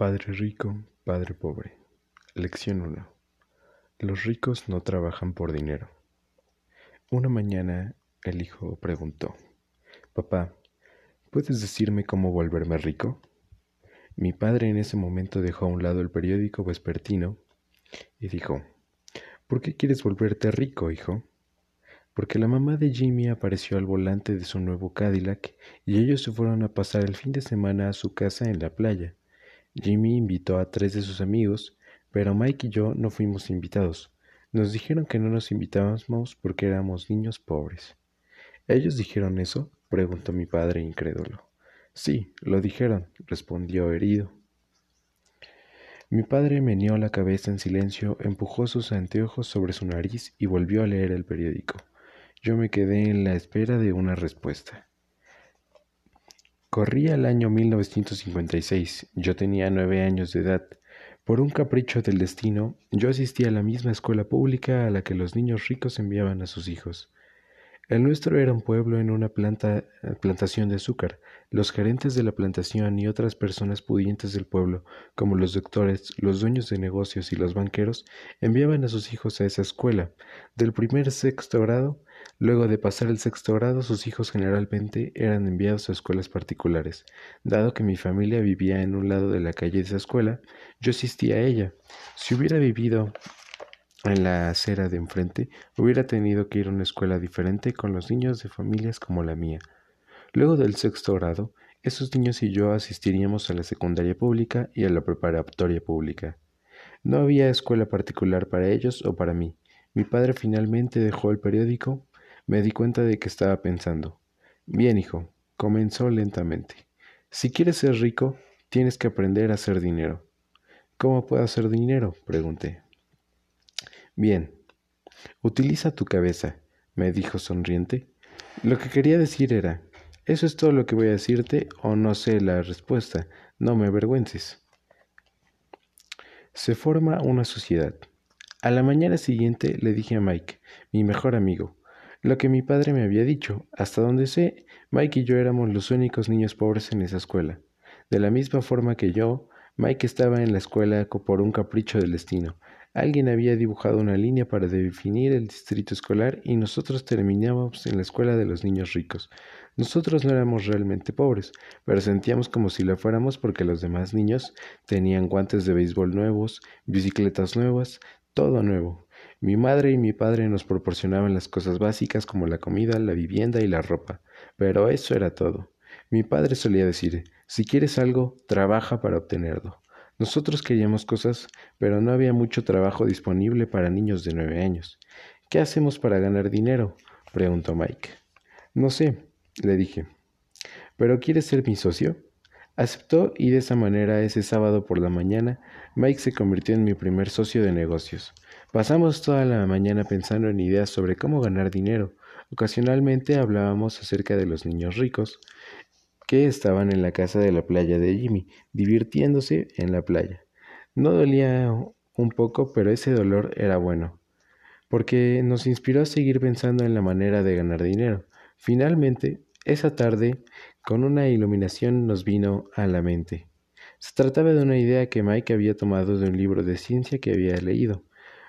Padre rico, padre pobre. Lección 1. Los ricos no trabajan por dinero. Una mañana el hijo preguntó, Papá, ¿puedes decirme cómo volverme rico? Mi padre en ese momento dejó a un lado el periódico vespertino y dijo, ¿por qué quieres volverte rico, hijo? Porque la mamá de Jimmy apareció al volante de su nuevo Cadillac y ellos se fueron a pasar el fin de semana a su casa en la playa. Jimmy invitó a tres de sus amigos, pero Mike y yo no fuimos invitados. Nos dijeron que no nos invitábamos porque éramos niños pobres. ¿Ellos dijeron eso? preguntó mi padre incrédulo. Sí, lo dijeron, respondió herido. Mi padre meneó la cabeza en silencio, empujó sus anteojos sobre su nariz y volvió a leer el periódico. Yo me quedé en la espera de una respuesta. Corría el año 1956, yo tenía nueve años de edad. Por un capricho del destino, yo asistía a la misma escuela pública a la que los niños ricos enviaban a sus hijos. El nuestro era un pueblo en una planta, plantación de azúcar. Los gerentes de la plantación y otras personas pudientes del pueblo, como los doctores, los dueños de negocios y los banqueros, enviaban a sus hijos a esa escuela. Del primer sexto grado, luego de pasar el sexto grado, sus hijos generalmente eran enviados a escuelas particulares. Dado que mi familia vivía en un lado de la calle de esa escuela, yo asistía a ella. Si hubiera vivido en la acera de enfrente, hubiera tenido que ir a una escuela diferente con los niños de familias como la mía. Luego del sexto grado, esos niños y yo asistiríamos a la secundaria pública y a la preparatoria pública. No había escuela particular para ellos o para mí. Mi padre finalmente dejó el periódico. Me di cuenta de que estaba pensando. Bien, hijo, comenzó lentamente. Si quieres ser rico, tienes que aprender a hacer dinero. ¿Cómo puedo hacer dinero? pregunté. Bien, utiliza tu cabeza, me dijo sonriente. Lo que quería decir era, eso es todo lo que voy a decirte o no sé la respuesta, no me avergüences. Se forma una sociedad. A la mañana siguiente le dije a Mike, mi mejor amigo, lo que mi padre me había dicho. Hasta donde sé, Mike y yo éramos los únicos niños pobres en esa escuela. De la misma forma que yo, Mike estaba en la escuela por un capricho del destino. Alguien había dibujado una línea para definir el distrito escolar y nosotros terminábamos en la escuela de los niños ricos. Nosotros no éramos realmente pobres, pero sentíamos como si lo fuéramos porque los demás niños tenían guantes de béisbol nuevos, bicicletas nuevas, todo nuevo. Mi madre y mi padre nos proporcionaban las cosas básicas como la comida, la vivienda y la ropa, pero eso era todo. Mi padre solía decir, si quieres algo, trabaja para obtenerlo. Nosotros queríamos cosas, pero no había mucho trabajo disponible para niños de nueve años. ¿Qué hacemos para ganar dinero? preguntó Mike. No sé, le dije. ¿Pero quieres ser mi socio? Aceptó y de esa manera ese sábado por la mañana Mike se convirtió en mi primer socio de negocios. Pasamos toda la mañana pensando en ideas sobre cómo ganar dinero. Ocasionalmente hablábamos acerca de los niños ricos que estaban en la casa de la playa de Jimmy, divirtiéndose en la playa. No dolía un poco, pero ese dolor era bueno, porque nos inspiró a seguir pensando en la manera de ganar dinero. Finalmente, esa tarde, con una iluminación nos vino a la mente. Se trataba de una idea que Mike había tomado de un libro de ciencia que había leído.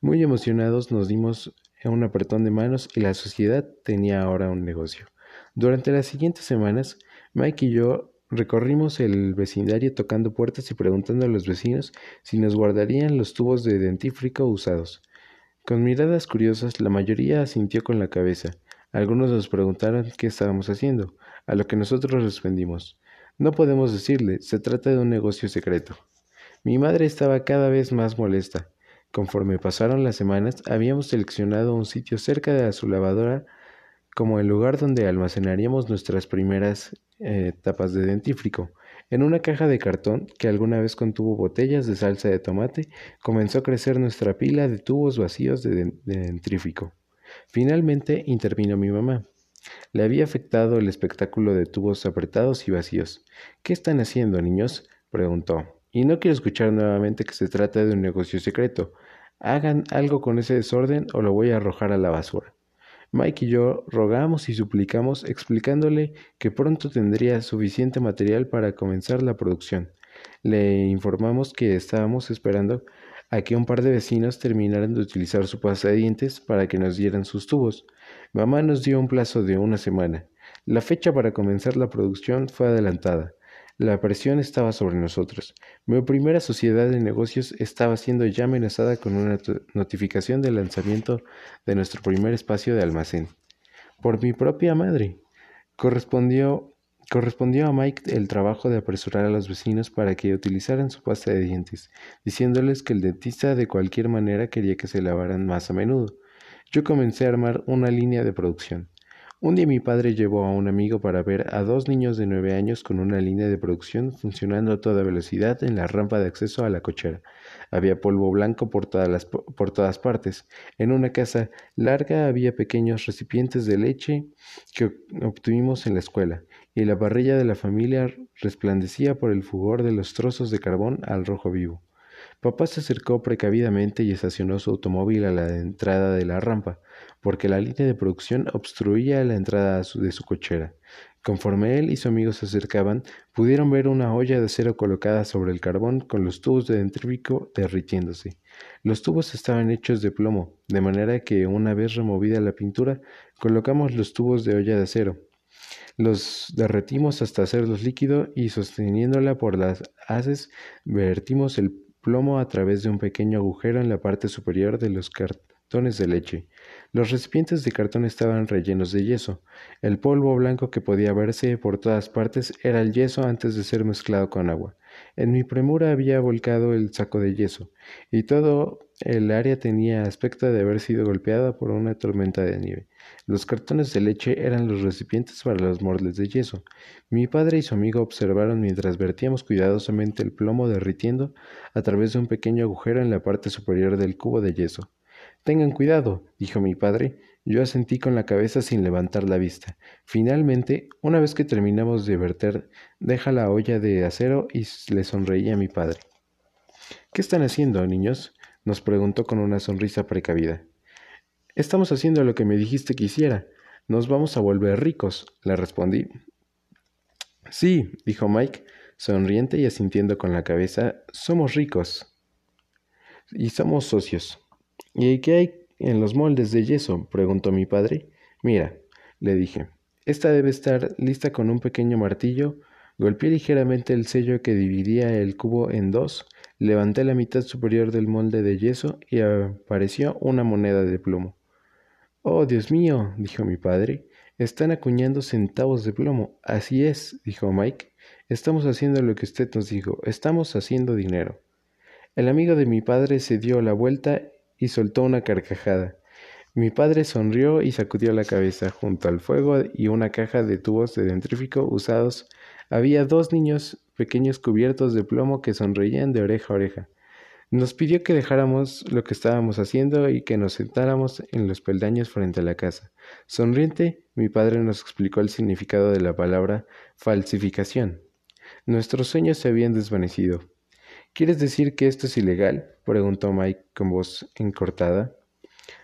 Muy emocionados nos dimos un apretón de manos y la sociedad tenía ahora un negocio. Durante las siguientes semanas, Mike y yo recorrimos el vecindario tocando puertas y preguntando a los vecinos si nos guardarían los tubos de dentífrico usados. Con miradas curiosas, la mayoría asintió con la cabeza. Algunos nos preguntaron qué estábamos haciendo, a lo que nosotros respondimos No podemos decirle, se trata de un negocio secreto. Mi madre estaba cada vez más molesta. Conforme pasaron las semanas, habíamos seleccionado un sitio cerca de su lavadora como el lugar donde almacenaríamos nuestras primeras eh, tapas de dentífrico. En una caja de cartón que alguna vez contuvo botellas de salsa de tomate, comenzó a crecer nuestra pila de tubos vacíos de, dentífrico. Finalmente intervino mi mamá. Le había afectado el espectáculo de tubos apretados y vacíos. ¿Qué están haciendo, niños? preguntó. Y no quiero escuchar nuevamente que se trata de un negocio secreto. Hagan algo con ese desorden o lo voy a arrojar a la basura. Mike y yo rogamos y suplicamos explicándole que pronto tendría suficiente material para comenzar la producción. Le informamos que estábamos esperando a que un par de vecinos terminaran de utilizar su pasta de dientes para que nos dieran sus tubos. Mamá nos dio un plazo de una semana. La fecha para comenzar la producción fue adelantada. La presión estaba sobre nosotros. Mi primera sociedad de negocios estaba siendo ya amenazada con una notificación del lanzamiento de nuestro primer espacio de almacén. Por mi propia madre. Correspondió Correspondió a Mike el trabajo de apresurar a los vecinos para que utilizaran su pasta de dientes, diciéndoles que el dentista de cualquier manera quería que se lavaran más a menudo. Yo comencé a armar una línea de producción. Un día mi padre llevó a un amigo para ver a dos niños de nueve años con una línea de producción funcionando a toda velocidad en la rampa de acceso a la cochera. Había polvo blanco por todas, las, por todas partes. En una casa larga había pequeños recipientes de leche que obtuvimos en la escuela, y la parrilla de la familia resplandecía por el fugor de los trozos de carbón al rojo vivo. Papá se acercó precavidamente y estacionó su automóvil a la entrada de la rampa, porque la línea de producción obstruía la entrada de su cochera. Conforme él y su amigo se acercaban, pudieron ver una olla de acero colocada sobre el carbón con los tubos de dentrífico derritiéndose. Los tubos estaban hechos de plomo, de manera que una vez removida la pintura, colocamos los tubos de olla de acero. Los derretimos hasta hacerlos líquido y sosteniéndola por las haces, vertimos el plomo a través de un pequeño agujero en la parte superior de los cartones de leche. Los recipientes de cartón estaban rellenos de yeso. El polvo blanco que podía verse por todas partes era el yeso antes de ser mezclado con agua. En mi premura había volcado el saco de yeso, y todo el área tenía aspecto de haber sido golpeada por una tormenta de nieve. Los cartones de leche eran los recipientes para los moldes de yeso. Mi padre y su amigo observaron mientras vertíamos cuidadosamente el plomo derritiendo a través de un pequeño agujero en la parte superior del cubo de yeso. Tengan cuidado, dijo mi padre. Yo asentí con la cabeza sin levantar la vista. Finalmente, una vez que terminamos de verter, deja la olla de acero y le sonreí a mi padre. ¿Qué están haciendo, niños? nos preguntó con una sonrisa precavida. Estamos haciendo lo que me dijiste que hiciera. Nos vamos a volver ricos, le respondí. Sí, dijo Mike, sonriente y asintiendo con la cabeza, somos ricos. Y somos socios. ¿Y qué hay en los moldes de yeso? preguntó mi padre. Mira, le dije, esta debe estar lista con un pequeño martillo. Golpeé ligeramente el sello que dividía el cubo en dos, levanté la mitad superior del molde de yeso y apareció una moneda de plomo. Oh, Dios mío, dijo mi padre, están acuñando centavos de plomo. Así es, dijo Mike. Estamos haciendo lo que usted nos dijo, estamos haciendo dinero. El amigo de mi padre se dio la vuelta y soltó una carcajada. Mi padre sonrió y sacudió la cabeza. Junto al fuego y una caja de tubos de dentrífico usados había dos niños pequeños cubiertos de plomo que sonreían de oreja a oreja. Nos pidió que dejáramos lo que estábamos haciendo y que nos sentáramos en los peldaños frente a la casa. Sonriente, mi padre nos explicó el significado de la palabra falsificación. Nuestros sueños se habían desvanecido. ¿Quieres decir que esto es ilegal? preguntó Mike con voz encortada.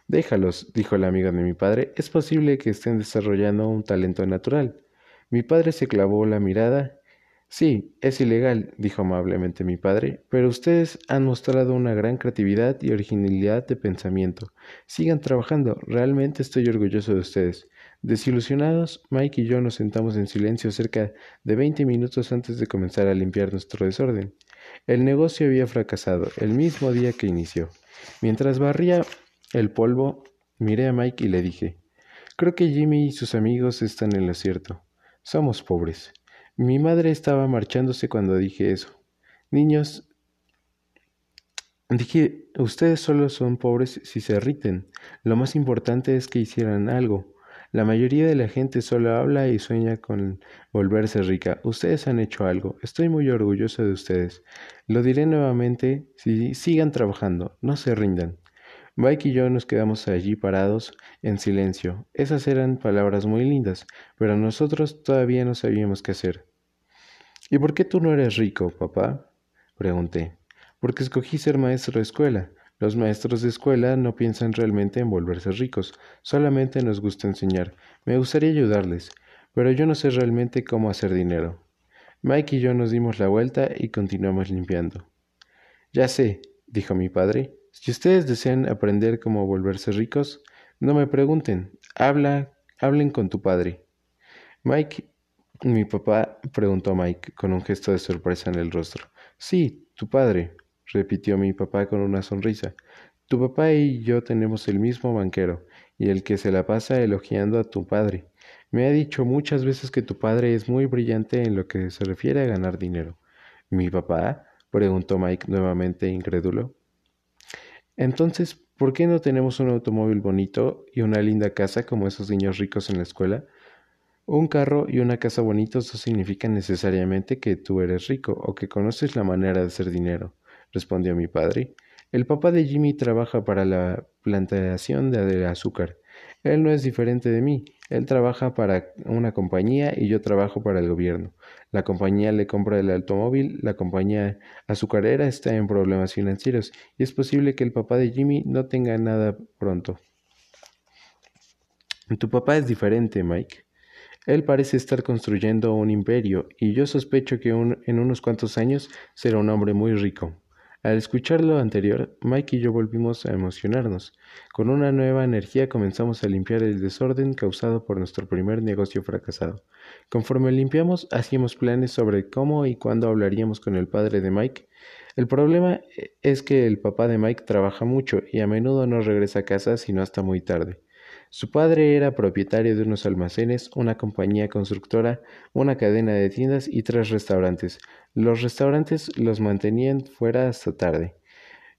Déjalos, dijo el amigo de mi padre, es posible que estén desarrollando un talento natural. Mi padre se clavó la mirada. Sí, es ilegal, dijo amablemente mi padre, pero ustedes han mostrado una gran creatividad y originalidad de pensamiento. Sigan trabajando, realmente estoy orgulloso de ustedes. Desilusionados, Mike y yo nos sentamos en silencio cerca de veinte minutos antes de comenzar a limpiar nuestro desorden. El negocio había fracasado el mismo día que inició. Mientras barría el polvo, miré a Mike y le dije, creo que Jimmy y sus amigos están en lo cierto. Somos pobres. Mi madre estaba marchándose cuando dije eso. Niños, dije, ustedes solo son pobres si se riten. Lo más importante es que hicieran algo. La mayoría de la gente solo habla y sueña con volverse rica. Ustedes han hecho algo. Estoy muy orgulloso de ustedes. Lo diré nuevamente, si sigan trabajando, no se rindan. Mike y yo nos quedamos allí parados en silencio. Esas eran palabras muy lindas, pero nosotros todavía no sabíamos qué hacer. ¿Y por qué tú no eres rico, papá? pregunté. Porque escogí ser maestro de escuela. Los maestros de escuela no piensan realmente en volverse ricos, solamente nos gusta enseñar. Me gustaría ayudarles, pero yo no sé realmente cómo hacer dinero. Mike y yo nos dimos la vuelta y continuamos limpiando. Ya sé, dijo mi padre, si ustedes desean aprender cómo volverse ricos, no me pregunten, habla, hablen con tu padre. Mike, mi papá, preguntó Mike con un gesto de sorpresa en el rostro. Sí, tu padre, repitió mi papá con una sonrisa. Tu papá y yo tenemos el mismo banquero, y el que se la pasa elogiando a tu padre. Me ha dicho muchas veces que tu padre es muy brillante en lo que se refiere a ganar dinero. ¿Mi papá? preguntó Mike nuevamente incrédulo. Entonces, ¿por qué no tenemos un automóvil bonito y una linda casa como esos niños ricos en la escuela? Un carro y una casa bonitos no significan necesariamente que tú eres rico o que conoces la manera de hacer dinero, respondió mi padre. El papá de Jimmy trabaja para la plantación de azúcar. Él no es diferente de mí. Él trabaja para una compañía y yo trabajo para el gobierno. La compañía le compra el automóvil, la compañía azucarera está en problemas financieros y es posible que el papá de Jimmy no tenga nada pronto. Tu papá es diferente, Mike. Él parece estar construyendo un imperio y yo sospecho que en unos cuantos años será un hombre muy rico. Al escuchar lo anterior, Mike y yo volvimos a emocionarnos. Con una nueva energía comenzamos a limpiar el desorden causado por nuestro primer negocio fracasado. Conforme limpiamos, hacíamos planes sobre cómo y cuándo hablaríamos con el padre de Mike. El problema es que el papá de Mike trabaja mucho y a menudo no regresa a casa sino hasta muy tarde. Su padre era propietario de unos almacenes, una compañía constructora, una cadena de tiendas y tres restaurantes. Los restaurantes los mantenían fuera hasta tarde.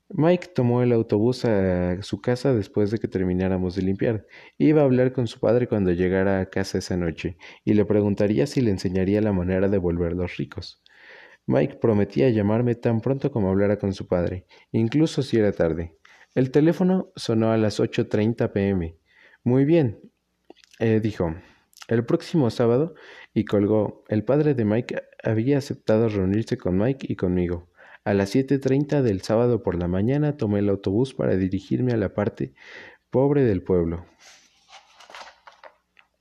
Mike tomó el autobús a su casa después de que termináramos de limpiar. Iba a hablar con su padre cuando llegara a casa esa noche y le preguntaría si le enseñaría la manera de volverlos ricos. Mike prometía llamarme tan pronto como hablara con su padre, incluso si era tarde. El teléfono sonó a las 8.30 pm. Muy bien, eh, dijo. El próximo sábado, y colgó, el padre de Mike había aceptado reunirse con Mike y conmigo. A las 7.30 del sábado por la mañana tomé el autobús para dirigirme a la parte pobre del pueblo.